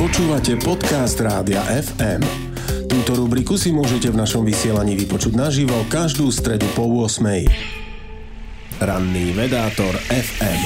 Počúvate podcast Rádia FM. Túto rubriku si môžete v našom vysielaní vypočuť naživo každú stredu po 8. Ranný vedátor FM.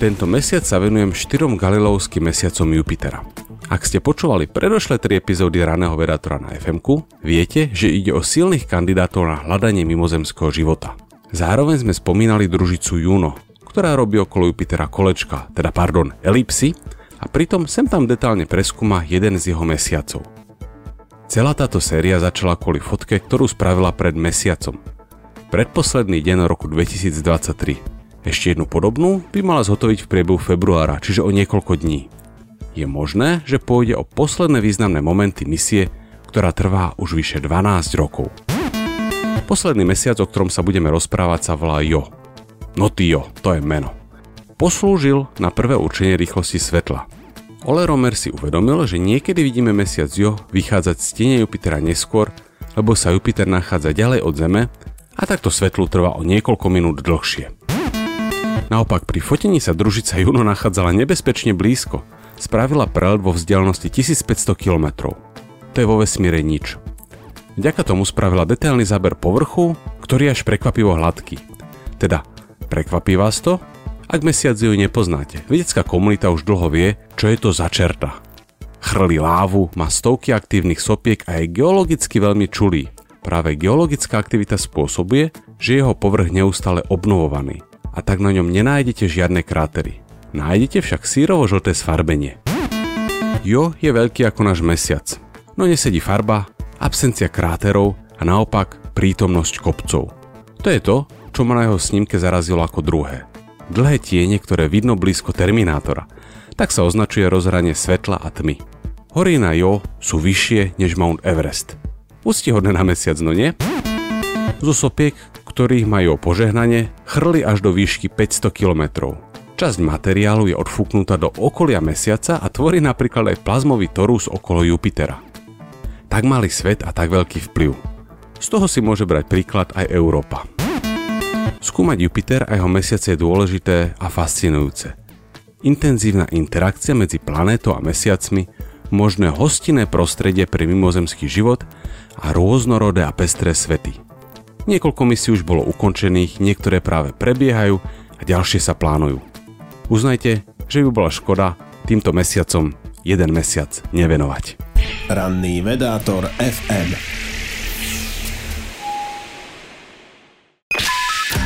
Tento mesiac sa venujem štyrom galilovským mesiacom Jupitera. Ak ste počúvali predošlé tri epizódy raného vedátora na fm viete, že ide o silných kandidátov na hľadanie mimozemského života. Zároveň sme spomínali družicu Juno, ktorá robí okolo Jupitera kolečka, teda pardon, elipsy, a pritom sem tam detálne preskúma jeden z jeho mesiacov. Celá táto séria začala kvôli fotke, ktorú spravila pred mesiacom. Predposledný deň roku 2023. Ešte jednu podobnú by mala zhotoviť v priebehu februára, čiže o niekoľko dní. Je možné, že pôjde o posledné významné momenty misie, ktorá trvá už vyše 12 rokov. Posledný mesiac, o ktorom sa budeme rozprávať, sa volá Jo. No Jo, to je meno. Poslúžil na prvé určenie rýchlosti svetla. Ole Romer si uvedomil, že niekedy vidíme mesiac Jo vychádzať z tiene Jupitera neskôr, lebo sa Jupiter nachádza ďalej od Zeme a takto svetlu trvá o niekoľko minút dlhšie. Naopak pri fotení sa družica Juno nachádzala nebezpečne blízko. Spravila prelet vo vzdialenosti 1500 km. To je vo vesmíre nič. Vďaka tomu spravila detailný záber povrchu, ktorý je až prekvapivo hladký. Teda, prekvapí vás to? Ak mesiac ju nepoznáte, vedecká komunita už dlho vie, čo je to za čerta. Chrli lávu, má stovky aktívnych sopiek a je geologicky veľmi čulý. Práve geologická aktivita spôsobuje, že jeho povrch neustále obnovovaný a tak na ňom nenájdete žiadne krátery. Nájdete však sírovo-žlté sfarbenie. Jo je veľký ako náš mesiac, no nesedí farba, absencia kráterov a naopak prítomnosť kopcov. To je to, čo ma na jeho snímke zarazilo ako druhé. Dlhé tiene, ktoré vidno blízko Terminátora, tak sa označuje rozhranie svetla a tmy. Hory na Jo sú vyššie než Mount Everest. Ústihodné na mesiac, no nie? Zo sopiek, ktorých majú požehnanie, chrli až do výšky 500 km. Časť materiálu je odfúknutá do okolia mesiaca a tvorí napríklad aj plazmový torus okolo Jupitera tak malý svet a tak veľký vplyv. Z toho si môže brať príklad aj Európa. Skúmať Jupiter a jeho mesiace je dôležité a fascinujúce. Intenzívna interakcia medzi planétou a mesiacmi, možné hostinné prostredie pre mimozemský život a rôznorodé a pestré svety. Niekoľko misií už bolo ukončených, niektoré práve prebiehajú a ďalšie sa plánujú. Uznajte, že by bola škoda týmto mesiacom jeden mesiac nevenovať. Ranný vedátor FM.